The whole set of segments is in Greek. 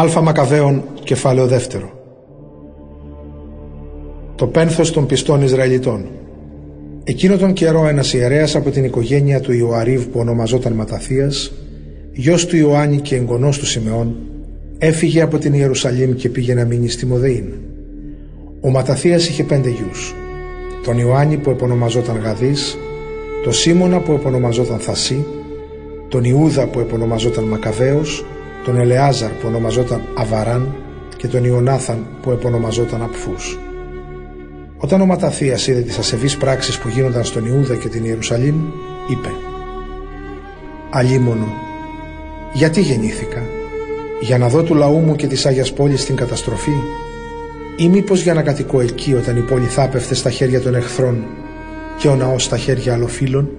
Αλφα Μακαβαίων, κεφάλαιο δεύτερο. Το πένθος των πιστών Ισραηλιτών. Εκείνο τον καιρό ένας ιερέας από την οικογένεια του Ιωαρίβ που ονομαζόταν Ματαθίας, γιος του Ιωάννη και εγγονός του Σιμεών, έφυγε από την Ιερουσαλήμ και πήγε να μείνει στη Μοδεΐν. Ο Ματαθίας είχε πέντε γιους. Τον Ιωάννη που επωνομαζόταν Γαδής, τον Σίμωνα που επωνομαζόταν Θασί, τον Ιούδα που επωνομαζόταν Μακαβαίος, τον Ελεάζαρ που ονομαζόταν Αβαράν και τον Ιωνάθαν που επωνομαζόταν Απφούς. Όταν ο Ματαθίας είδε τις ασεβείς πράξεις που γίνονταν στον Ιούδα και την Ιερουσαλήμ, είπε «Αλίμονο, γιατί γεννήθηκα, για να δω του λαού μου και της Άγιας Πόλης την καταστροφή; Ή μήπως για να κατοικώ εκεί όταν η πόλη θα πέφτε στα χέρια των εχθρών και ο ναός στα χέρια άλλοφύλων.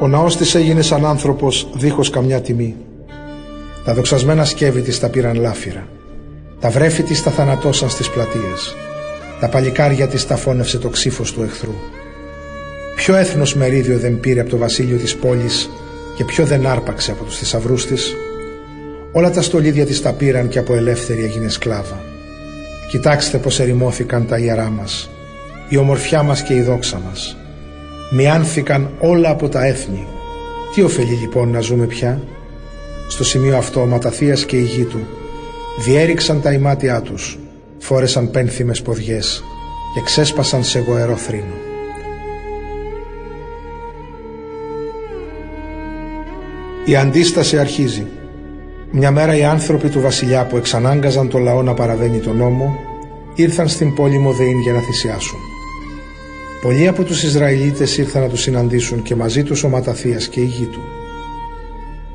Ο ναός της έγινε σαν άνθρωπος δίχως καμιά τιμή τα δοξασμένα σκεύη της τα πήραν λάφυρα. Τα βρέφη της τα θανατώσαν στις πλατείες. Τα παλικάρια της τα φώνευσε το ξύφος του εχθρού. Ποιο έθνος μερίδιο δεν πήρε από το βασίλειο της πόλης και ποιο δεν άρπαξε από τους θησαυρούς της; Όλα τα στολίδια της τα πήραν και από ελεύθερη έγινε σκλάβα. Κοιτάξτε πως ερημώθηκαν τα ιερά μας, η ομορφιά μας και η δόξα μας. Μιάνθηκαν όλα από τα έθνη. Τι ωφελεί λοιπόν να ζούμε πια; Στο σημείο αυτό ο Ματαθίας και η γη του διέριξαν τα ημάτια τους, φόρεσαν πένθυμες ποδιές και ξέσπασαν σε γοερό θρήνο. Η αντίσταση αρχίζει. Μια μέρα οι άνθρωποι του βασιλιά που εξανάγκαζαν το λαό να παραβαίνει τον νόμο ήρθαν στην πόλη Μοδεΐν για να θυσιάσουν. Πολλοί από τους Ισραηλίτες ήρθαν να τους συναντήσουν και μαζί τους ο Ματαθίας και η γη του.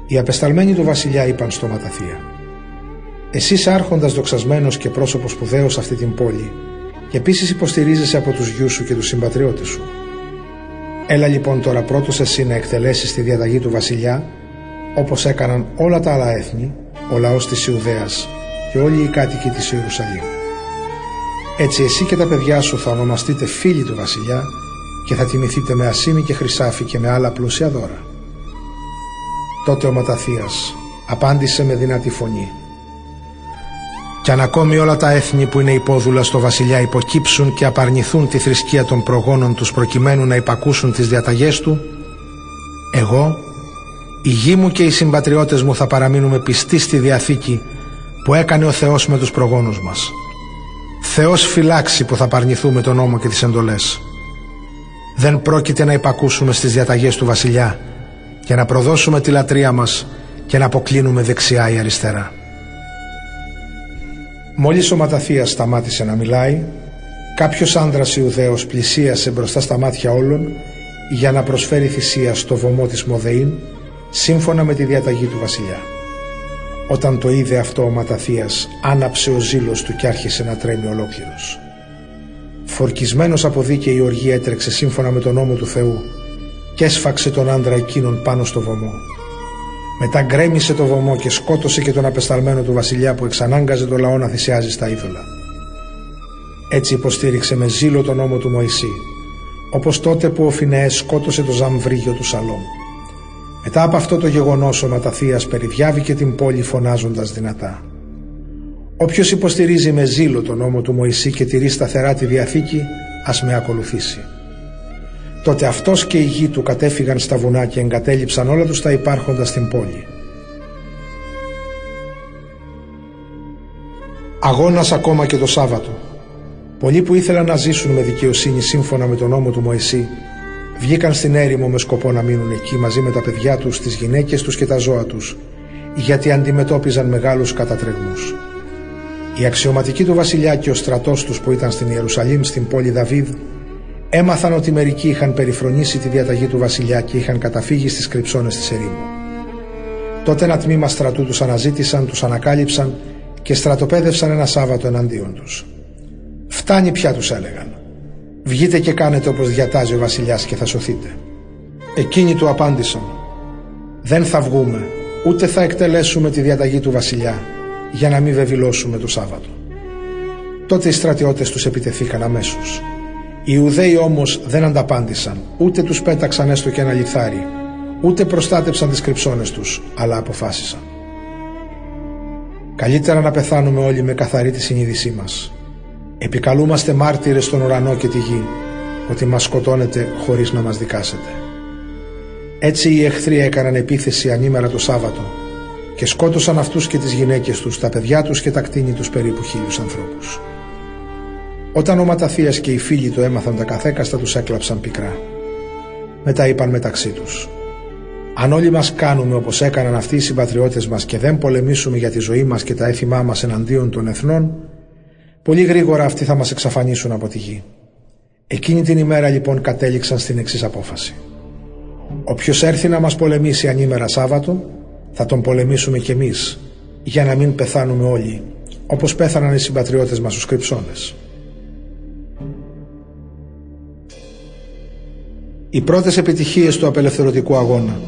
Οι απεσταλμένοι του βασιλιά είπαν στο Ματαθία «Εσύ άρχοντας δοξασμένος και πρόσωπος σπουδαίος σε αυτή την πόλη και επίσης υποστηρίζεσαι από τους γιους σου και τους συμπατριώτες σου. Έλα λοιπόν τώρα πρώτος εσύ να εκτελέσεις τη διαταγή του βασιλιά όπως έκαναν όλα τα άλλα έθνη, ο λαός της Ιουδαίας και όλοι οι κάτοικοι της Ιερουσαλήμ. Έτσι εσύ και τα παιδιά σου θα ονομαστείτε φίλοι του βασιλιά και θα τιμηθείτε με ασήμι και χρυσάφι και με άλλα πλούσια δώρα. Τότε ο Ματαθίας απάντησε με δυνατή φωνή «Κι αν ακόμη όλα τα έθνη που είναι υπόδουλα στο βασιλιά υποκύψουν και απαρνηθούν τη θρησκεία των προγόνων τους προκειμένου να υπακούσουν τις διαταγές του, εγώ, η γη μου και οι συμπατριώτες μου θα παραμείνουμε πιστοί στη Διαθήκη που έκανε ο Θεός με τους προγόνους μας. Θεός φυλάξει που θα παρνηθούμε τον νόμο και τις εντολές. Δεν πρόκειται να υπακούσουμε στις διαταγές του βασιλιά και να προδώσουμε τη λατρεία μας και να αποκλίνουμε δεξιά ή αριστερά. Μόλις ο Ματαθίας σταμάτησε να μιλάει, κάποιος άνδρας Ιουδαίος πλησίασε μπροστά στα μάτια όλων για να προσφέρει θυσία στο βωμό της Μοδεΐν σύμφωνα με τη διαταγή του βασιλιά. Όταν το είδε αυτό ο Ματαθίας άναψε ο ζήλος του και άρχισε να τρέμει ολόκληρος. Φορκισμένος από δίκαιη οργή έτρεξε σύμφωνα με τον νόμο του Θεού και έσφαξε τον άντρα εκείνον πάνω στο βωμό. Μετά γκρέμισε το βωμό και σκότωσε και τον απεσταλμένο του βασιλιά που εξανάγκαζε το λαό να θυσιάζει στα είδωλα. Έτσι υποστήριξε με ζήλο τον νόμο του Μωυσή, όπως τότε που ο Φινέες σκότωσε το Ζαμβρίγιο του Σαλόμ. Μετά από αυτό το γεγονός ο Ματαθίας περιδιάβηκε την πόλη φωνάζοντας δυνατά. Όποιος υποστηρίζει με ζήλο τον νόμο του Μωυσή και τηρεί σταθερά τη Διαθήκη, ας με ακολουθήσει. Τότε αυτός και οι γη του κατέφυγαν στα βουνά και εγκατέλειψαν όλα τους τα υπάρχοντα στην πόλη. Αγώνας ακόμα και το Σάββατο. Πολλοί που ήθελαν να ζήσουν με δικαιοσύνη σύμφωνα με τον νόμο του Μωυσή βγήκαν στην έρημο με σκοπό να μείνουν εκεί μαζί με τα παιδιά τους, τις γυναίκες τους και τα ζώα τους γιατί αντιμετώπιζαν μεγάλους κατατρεγμούς. Οι αξιωματικοί του βασιλιά και ο στρατός τους που ήταν στην Ιερουσαλήμ στην πόλη Δαβίδ έμαθαν ότι μερικοί είχαν περιφρονήσει τη διαταγή του βασιλιά και είχαν καταφύγει στις κρυψώνες της ερήμου. Τότε ένα τμήμα στρατού τους αναζήτησαν, τους ανακάλυψαν και στρατοπέδευσαν ένα Σάββατο εναντίον τους. «Φτάνει πια» τους έλεγαν. «Βγείτε και κάνετε όπως διατάζει ο βασιλιάς και θα σωθείτε». Εκείνοι του απάντησαν «Δεν θα βγούμε, ούτε θα εκτελέσουμε τη διαταγή του βασιλιά για να μην βεβηλώσουμε το Σάββατο». Τότε οι στρατιώτες τους επιτεθήκαν αμέσως. Οι Ιουδαίοι όμως δεν ανταπάντησαν, ούτε τους πέταξαν έστω και ένα λιθάρι, ούτε προστάτεψαν τις κρυψώνες τους, αλλά αποφάσισαν. Καλύτερα να πεθάνουμε όλοι με καθαρή τη συνείδησή μας. Επικαλούμαστε μάρτυρες στον ουρανό και τη γη, ότι μας σκοτώνετε χωρίς να μας δικάσετε. Έτσι οι εχθροί έκαναν επίθεση ανήμερα το Σάββατο και σκότωσαν αυτούς και τις γυναίκες τους, τα παιδιά τους και τα κτίνη τους περίπου χίλιους ανθρώπους. Όταν ο Ματαθίας και οι φίλοι του έμαθαν τα καθέκαστα τους έκλαψαν πικρά. Μετά είπαν μεταξύ τους «Αν όλοι μας κάνουμε όπως έκαναν αυτοί οι συμπατριώτες μας και δεν πολεμήσουμε για τη ζωή μας και τα έθιμά μας εναντίον των εθνών, πολύ γρήγορα αυτοί θα μας εξαφανίσουν από τη γη». Εκείνη την ημέρα λοιπόν κατέληξαν στην εξής απόφαση. Όποιος έρθει να μας πολεμήσει ανήμερα Σάββατο, θα τον πολεμήσουμε κι εμείς, για να μην πεθάνουμε όλοι, όπως πέθαναν οι συμπατριώτες μας στους κρυψώνες. Οι πρώτες επιτυχίες του απελευθερωτικού αγώνα.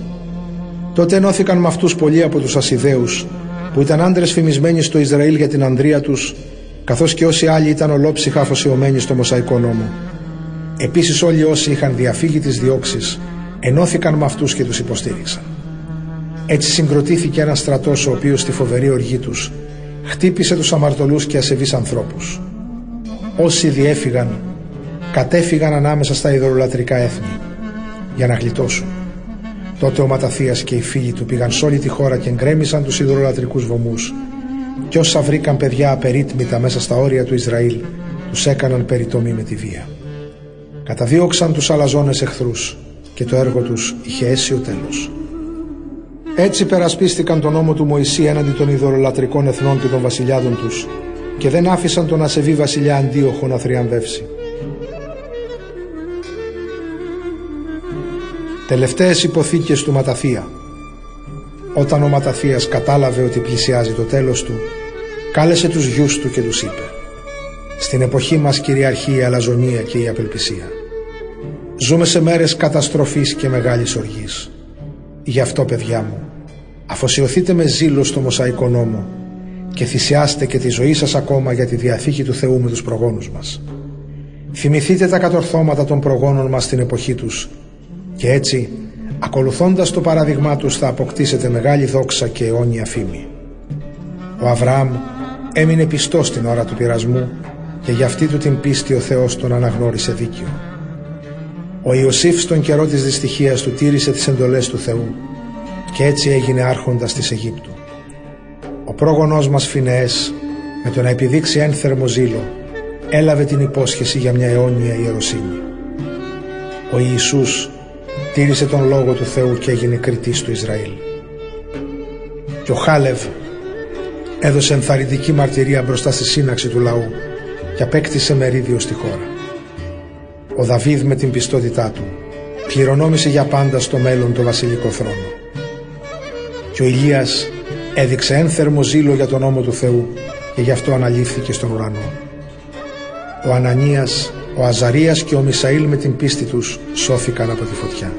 Τότε ενώθηκαν με αυτούς πολλοί από τους Ασιδαίους, που ήταν άντρες φημισμένοι στο Ισραήλ για την ανδρεία τους, καθώς και όσοι άλλοι ήταν ολόψυχα αφοσιωμένοι στο Μωσαϊκό νόμο. Επίσης όλοι όσοι είχαν διαφύγει τις διώξεις ενώθηκαν με αυτούς και τους υποστήριξαν. Έτσι συγκροτήθηκε ένας στρατός ο οποίος στη φοβερή οργή τους χτύπησε τους αμαρτωλούς και ασεβείς ανθρώπους. Όσοι διέφυγαν κατέφυγαν ανάμεσα στα ιδωλολατρικά έθνη για να γλιτώσουν. Τότε ο Ματαθίας και οι φίλοι του πήγαν σε όλη τη χώρα και γκρέμισαν τους ιδωλολατρικούς βωμούς και όσα βρήκαν παιδιά απερίτμητα μέσα στα όρια του Ισραήλ τους έκαναν περιτομή με τη βία. Καταδίωξαν τους αλαζόνες εχθρούς και το έργο τους είχε αίσιο τέλος. Έτσι περασπίστηκαν τον νόμο του Μωυσή έναντι των ιδωρολατρικών εθνών και των βασιλιάδων τους και δεν άφησαν τον ασεβή βασιλιά Αντίοχο να θριαμβεύσει. Τελευταίες υποθήκες του Ματαθία Όταν ο Ματαθίας κατάλαβε ότι πλησιάζει το τέλος του κάλεσε τους γιους του και τους είπε «Στην εποχή μας κυριαρχεί η αλαζονία και η απελπισία. Ζούμε σε μέρες καταστροφής και μεγάλης οργής. Γι' αυτό παιδιά μου, αφοσιωθείτε με ζήλο στο Μωσαϊκό νόμο και θυσιάστε και τη ζωή σας ακόμα για τη Διαθήκη του Θεού με τους προγόνους μας. Θυμηθείτε τα κατορθώματα των προγόνων μας στην εποχή τους και έτσι, ακολουθώντας το παράδειγμά τους θα αποκτήσετε μεγάλη δόξα και αιώνια φήμη. Ο Αβραάμ έμεινε πιστός στην ώρα του πειρασμού και για αυτή του την πίστη ο Θεός τον αναγνώρισε δίκαιο. Ο Ιωσήφ στον καιρό της δυστυχίας του τήρησε τις εντολές του Θεού και έτσι έγινε άρχοντας της Αιγύπτου. Ο πρόγονός μας Φινεές με το να επιδείξει ένθερμο ζήλο έλαβε την υπόσχεση για μια αιώνια ιεροσύνη. Ο Ιησούς τήρησε τον Λόγο του Θεού και έγινε κριτής του Ισραήλ. Και ο Χάλευ έδωσε ενθαρρυντική μαρτυρία μπροστά στη σύναξη του λαού και απέκτησε μερίδιο στη χώρα. Ο Δαβίδ με την πιστότητά του κληρονόμησε για πάντα στο μέλλον το βασιλικό θρόνο. Και ο Ηλίας έδειξε ένθερμο ζήλο για τον νόμο του Θεού και γι' αυτό αναλήφθηκε στον ουρανό. Ο Ανανίας, ο Αζαρίας και ο Μισαήλ με την πίστη τους σώθηκαν από τη φωτιά.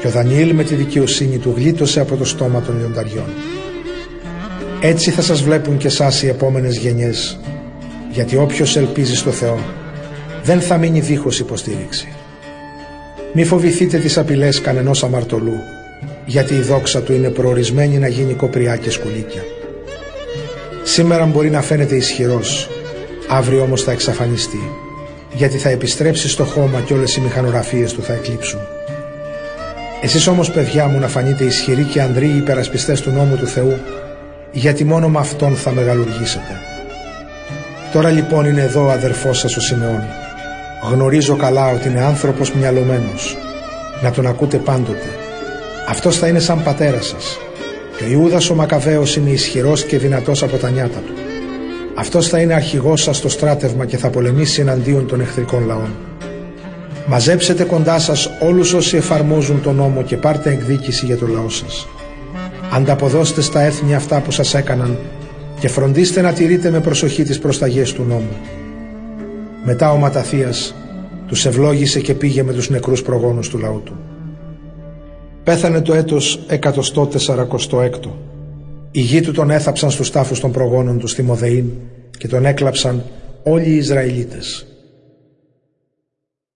Και ο Δανιήλ με τη δικαιοσύνη του γλίτωσε από το στόμα των λιονταριών. Έτσι θα σας βλέπουν και εσάς οι επόμενες γενιές, γιατί όποιος ελπίζει στο Θεό δεν θα μείνει δίχως υποστήριξη. Μη φοβηθείτε τις απειλές κανενός αμαρτωλού, γιατί η δόξα του είναι προορισμένη να γίνει κοπριά και σκουλίκια. Σήμερα μπορεί να φαίνεται ισχυρός, αύριο όμως θα εξαφανιστεί, γιατί θα επιστρέψεις στο χώμα και όλες οι μηχανογραφίες του θα εκλείψουν. Εσείς όμως παιδιά μου να φανείτε ισχυροί και ανδροί υπερασπιστές του νόμου του Θεού, γιατί μόνο με Αυτόν θα μεγαλουργήσετε. Τώρα λοιπόν είναι εδώ ο αδερφός σας ο Σιμεών. Γνωρίζω καλά ότι είναι άνθρωπος μυαλωμένος. Να τον ακούτε πάντοτε. Αυτός θα είναι σαν πατέρα σας. Και ο Ιούδας ο Μακαβαίος είναι ισχυρός και δυνατός από τα νιάτα του. Αυτός θα είναι αρχηγός σας στο στράτευμα και θα πολεμήσει εναντίον των εχθρικών λαών. Μαζέψετε κοντά σας όλους όσοι εφαρμόζουν τον νόμο και πάρτε εκδίκηση για το λαό σας. Ανταποδώστε στα έθνη αυτά που σας έκαναν και φροντίστε να τηρείτε με προσοχή τις προσταγές του νόμου. Μετά ο Ματαθίας τους ευλόγησε και πήγε με τους νεκρούς προγόνους του λαού του. Πέθανε το έτος 146. Οι γη του τον έθαψαν στους τάφους των προγόνων τους στη Μοδεήν και τον έκλαψαν όλοι οι Ισραηλίτες.